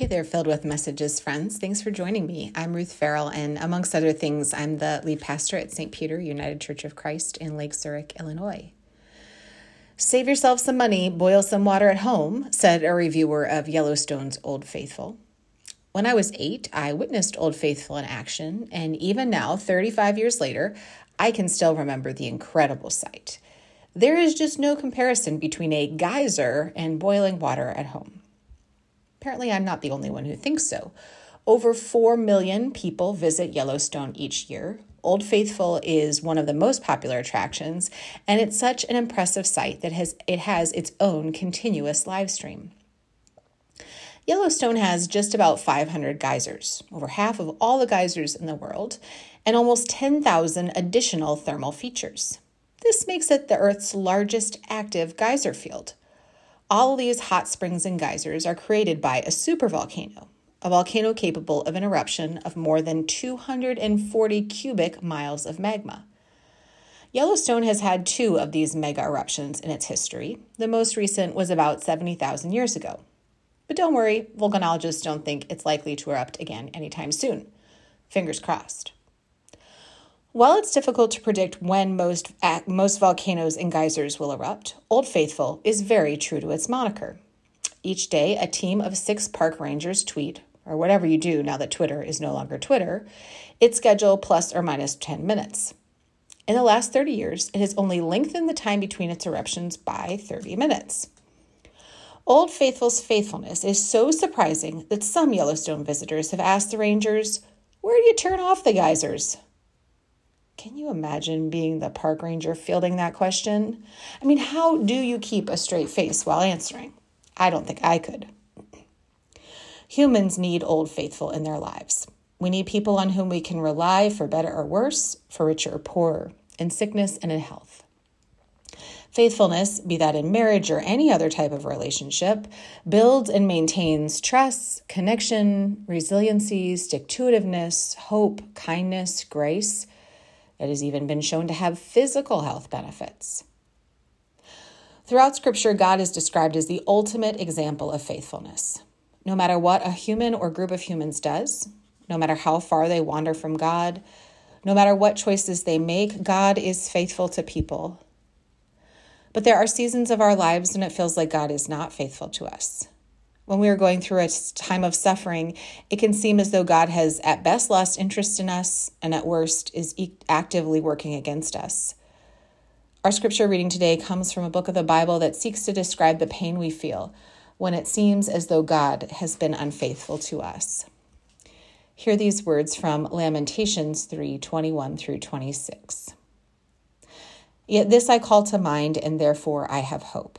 Hey there, filled with messages, friends. Thanks for joining me. I'm Ruth Farrell, and amongst other things, I'm the lead pastor at St. Peter United Church of Christ in Lake Zurich, Illinois. Save yourself some money, boil some water at home, said a reviewer of Yellowstone's Old Faithful. When I was eight, I witnessed Old Faithful in action, and even now, 35 years later, I can still remember the incredible sight. There is just no comparison between a geyser and boiling water at home. Apparently, I'm not the only one who thinks so. Over 4 million people visit Yellowstone each year. Old Faithful is one of the most popular attractions, and it's such an impressive site that has, it has its own continuous live stream. Yellowstone has just about 500 geysers, over half of all the geysers in the world, and almost 10,000 additional thermal features. This makes it the Earth's largest active geyser field. All these hot springs and geysers are created by a supervolcano, a volcano capable of an eruption of more than 240 cubic miles of magma. Yellowstone has had two of these mega eruptions in its history. The most recent was about 70,000 years ago. But don't worry, volcanologists don't think it's likely to erupt again anytime soon. Fingers crossed. While it's difficult to predict when most, most volcanoes and geysers will erupt, Old Faithful is very true to its moniker. Each day, a team of six park rangers tweet, or whatever you do now that Twitter is no longer Twitter, its schedule plus or minus 10 minutes. In the last 30 years, it has only lengthened the time between its eruptions by 30 minutes. Old Faithful's faithfulness is so surprising that some Yellowstone visitors have asked the rangers, Where do you turn off the geysers? Can you imagine being the park ranger fielding that question? I mean, how do you keep a straight face while answering? I don't think I could. Humans need Old Faithful in their lives. We need people on whom we can rely for better or worse, for richer or poorer, in sickness and in health. Faithfulness, be that in marriage or any other type of relationship, builds and maintains trust, connection, resiliency, stick to itiveness, hope, kindness, grace, it has even been shown to have physical health benefits. Throughout Scripture, God is described as the ultimate example of faithfulness. No matter what a human or group of humans does, no matter how far they wander from God, no matter what choices they make, God is faithful to people. But there are seasons of our lives when it feels like God is not faithful to us. When we are going through a time of suffering, it can seem as though God has at best lost interest in us and at worst is actively working against us. Our scripture reading today comes from a book of the Bible that seeks to describe the pain we feel when it seems as though God has been unfaithful to us. Hear these words from Lamentations 3 21 through 26. Yet this I call to mind, and therefore I have hope.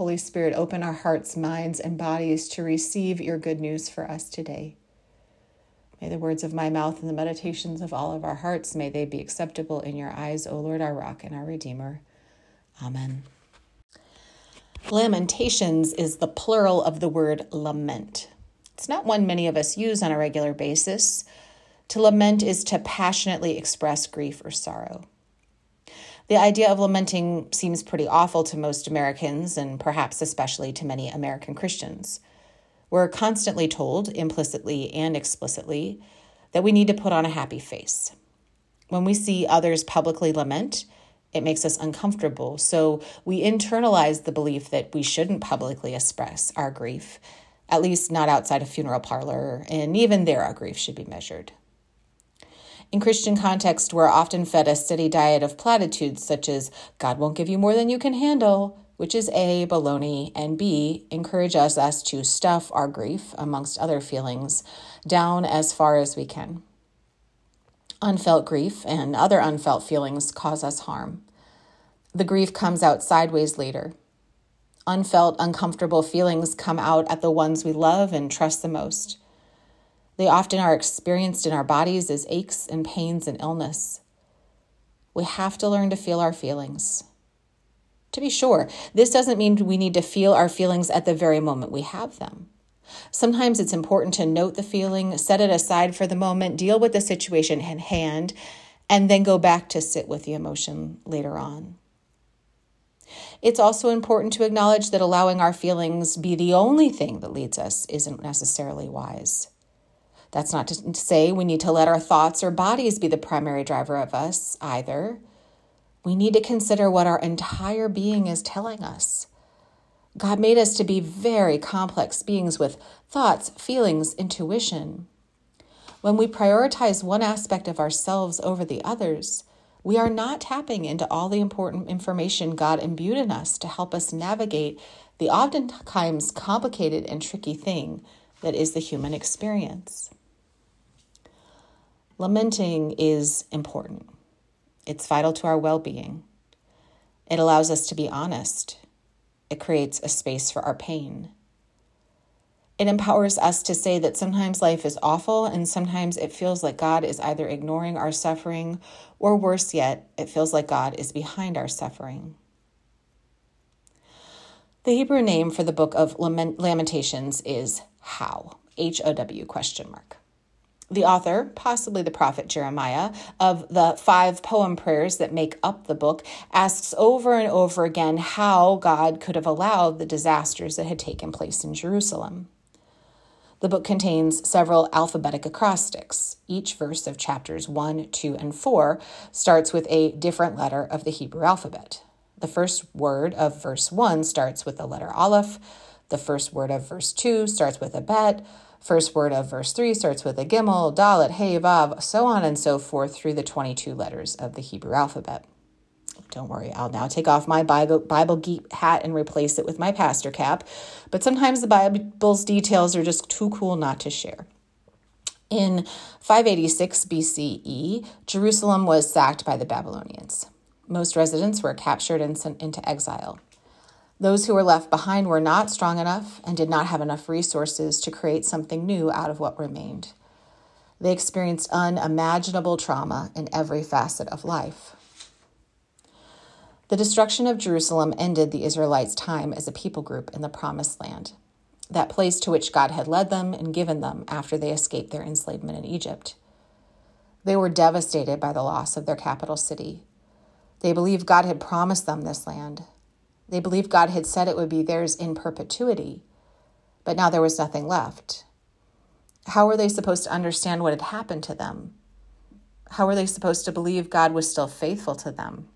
Holy Spirit, open our hearts, minds, and bodies to receive your good news for us today. May the words of my mouth and the meditations of all of our hearts, may they be acceptable in your eyes, O Lord, our rock and our redeemer. Amen. Lamentations is the plural of the word lament. It's not one many of us use on a regular basis. To lament is to passionately express grief or sorrow. The idea of lamenting seems pretty awful to most Americans, and perhaps especially to many American Christians. We're constantly told, implicitly and explicitly, that we need to put on a happy face. When we see others publicly lament, it makes us uncomfortable, so we internalize the belief that we shouldn't publicly express our grief, at least not outside a funeral parlor, and even there our grief should be measured. In Christian context, we're often fed a steady diet of platitudes such as, God won't give you more than you can handle, which is A, baloney, and B, encourages us to stuff our grief, amongst other feelings, down as far as we can. Unfelt grief and other unfelt feelings cause us harm. The grief comes out sideways later. Unfelt, uncomfortable feelings come out at the ones we love and trust the most. They often are experienced in our bodies as aches and pains and illness. We have to learn to feel our feelings. To be sure, this doesn't mean we need to feel our feelings at the very moment we have them. Sometimes it's important to note the feeling, set it aside for the moment, deal with the situation in hand, and then go back to sit with the emotion later on. It's also important to acknowledge that allowing our feelings be the only thing that leads us isn't necessarily wise. That's not to say we need to let our thoughts or bodies be the primary driver of us either. We need to consider what our entire being is telling us. God made us to be very complex beings with thoughts, feelings, intuition. When we prioritize one aspect of ourselves over the others, we are not tapping into all the important information God imbued in us to help us navigate the oftentimes complicated and tricky thing that is the human experience. Lamenting is important. It's vital to our well being. It allows us to be honest. It creates a space for our pain. It empowers us to say that sometimes life is awful and sometimes it feels like God is either ignoring our suffering or worse yet, it feels like God is behind our suffering. The Hebrew name for the book of Lamentations is How, H O W question mark the author, possibly the prophet Jeremiah, of the five poem prayers that make up the book, asks over and over again how God could have allowed the disasters that had taken place in Jerusalem. The book contains several alphabetic acrostics. Each verse of chapters 1, 2, and 4 starts with a different letter of the Hebrew alphabet. The first word of verse 1 starts with the letter Aleph. The first word of verse 2 starts with a bet. First word of verse 3 starts with a gimel, dalet, hey, vav, so on and so forth through the 22 letters of the Hebrew alphabet. Don't worry, I'll now take off my Bible, Bible geek hat and replace it with my pastor cap. But sometimes the Bible's details are just too cool not to share. In 586 BCE, Jerusalem was sacked by the Babylonians. Most residents were captured and sent into exile. Those who were left behind were not strong enough and did not have enough resources to create something new out of what remained. They experienced unimaginable trauma in every facet of life. The destruction of Jerusalem ended the Israelites' time as a people group in the Promised Land, that place to which God had led them and given them after they escaped their enslavement in Egypt. They were devastated by the loss of their capital city. They believed God had promised them this land, they believed God had said it would be theirs in perpetuity, but now there was nothing left. How were they supposed to understand what had happened to them? How were they supposed to believe God was still faithful to them?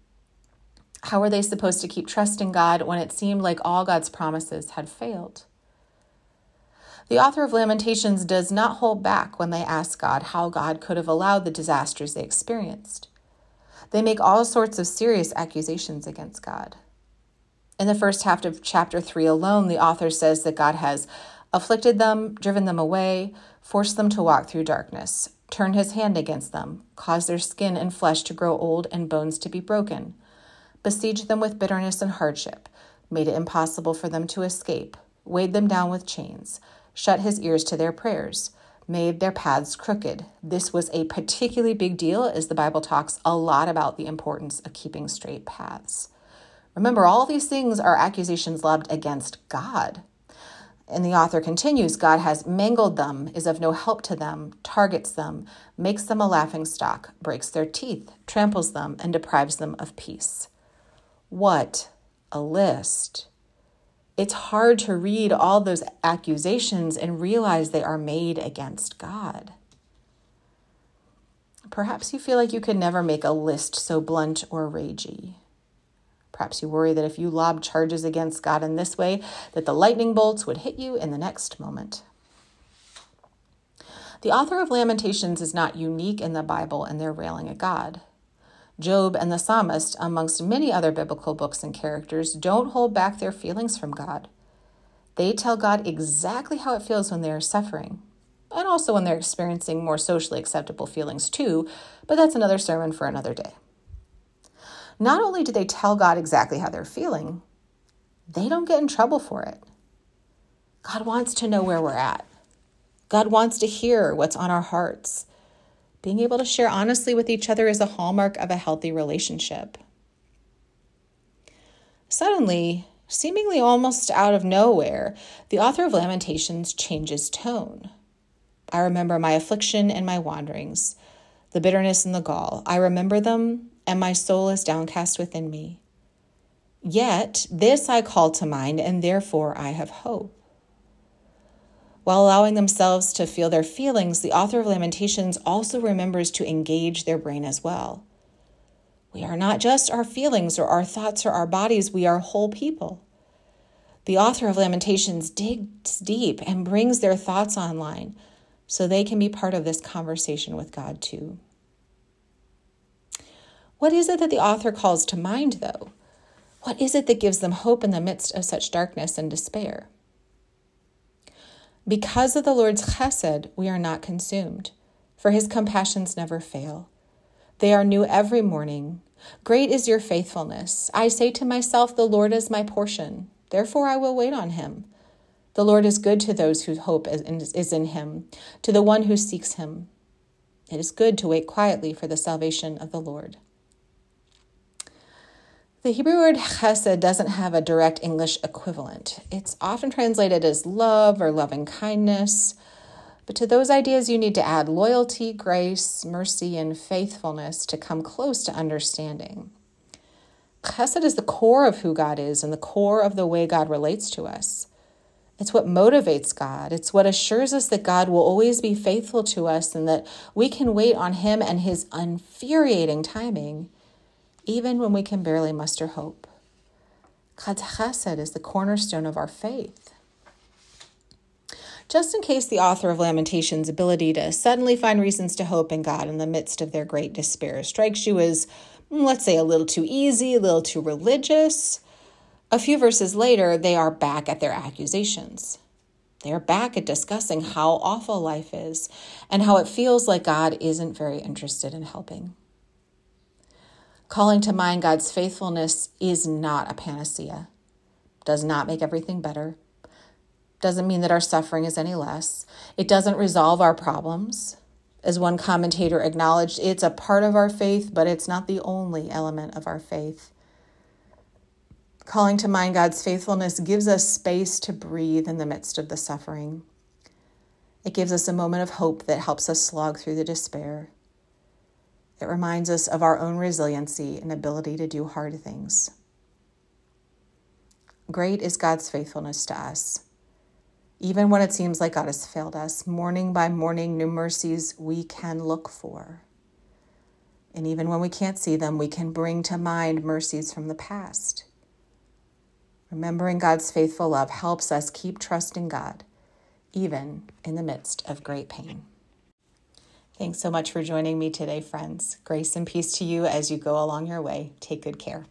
How were they supposed to keep trusting God when it seemed like all God's promises had failed? The author of Lamentations does not hold back when they ask God how God could have allowed the disasters they experienced. They make all sorts of serious accusations against God. In the first half of chapter 3 alone, the author says that God has afflicted them, driven them away, forced them to walk through darkness, turned his hand against them, caused their skin and flesh to grow old and bones to be broken, besieged them with bitterness and hardship, made it impossible for them to escape, weighed them down with chains, shut his ears to their prayers, made their paths crooked. This was a particularly big deal as the Bible talks a lot about the importance of keeping straight paths. Remember, all these things are accusations lobbed against God. And the author continues God has mangled them, is of no help to them, targets them, makes them a laughing stock, breaks their teeth, tramples them, and deprives them of peace. What a list! It's hard to read all those accusations and realize they are made against God. Perhaps you feel like you could never make a list so blunt or ragey. Perhaps you worry that if you lob charges against God in this way, that the lightning bolts would hit you in the next moment. The author of Lamentations is not unique in the Bible in their railing at God. Job and the psalmist, amongst many other biblical books and characters, don't hold back their feelings from God. They tell God exactly how it feels when they are suffering, and also when they're experiencing more socially acceptable feelings too, but that's another sermon for another day. Not only do they tell God exactly how they're feeling, they don't get in trouble for it. God wants to know where we're at. God wants to hear what's on our hearts. Being able to share honestly with each other is a hallmark of a healthy relationship. Suddenly, seemingly almost out of nowhere, the author of Lamentations changes tone. I remember my affliction and my wanderings, the bitterness and the gall. I remember them, and my soul is downcast within me. Yet this I call to mind, and therefore I have hope. While allowing themselves to feel their feelings, the author of Lamentations also remembers to engage their brain as well. We are not just our feelings or our thoughts or our bodies, we are whole people. The author of Lamentations digs deep and brings their thoughts online so they can be part of this conversation with God too. What is it that the author calls to mind, though? What is it that gives them hope in the midst of such darkness and despair? Because of the Lord's chesed, we are not consumed, for his compassions never fail. They are new every morning. Great is your faithfulness. I say to myself, The Lord is my portion. Therefore, I will wait on him. The Lord is good to those whose hope is in him, to the one who seeks him. It is good to wait quietly for the salvation of the Lord. The Hebrew word chesed doesn't have a direct English equivalent. It's often translated as love or loving kindness. But to those ideas, you need to add loyalty, grace, mercy, and faithfulness to come close to understanding. Chesed is the core of who God is and the core of the way God relates to us. It's what motivates God. It's what assures us that God will always be faithful to us and that we can wait on Him and His infuriating timing even when we can barely muster hope. God's chesed is the cornerstone of our faith. Just in case the author of Lamentations' ability to suddenly find reasons to hope in God in the midst of their great despair strikes you as, mm, let's say, a little too easy, a little too religious, a few verses later, they are back at their accusations. They are back at discussing how awful life is and how it feels like God isn't very interested in helping. Calling to mind God's faithfulness is not a panacea, does not make everything better, doesn't mean that our suffering is any less. It doesn't resolve our problems. As one commentator acknowledged, it's a part of our faith, but it's not the only element of our faith. Calling to mind God's faithfulness gives us space to breathe in the midst of the suffering. It gives us a moment of hope that helps us slog through the despair. It reminds us of our own resiliency and ability to do hard things. Great is God's faithfulness to us. Even when it seems like God has failed us, morning by morning, new mercies we can look for. And even when we can't see them, we can bring to mind mercies from the past. Remembering God's faithful love helps us keep trusting God, even in the midst of great pain. Thanks so much for joining me today, friends. Grace and peace to you as you go along your way. Take good care.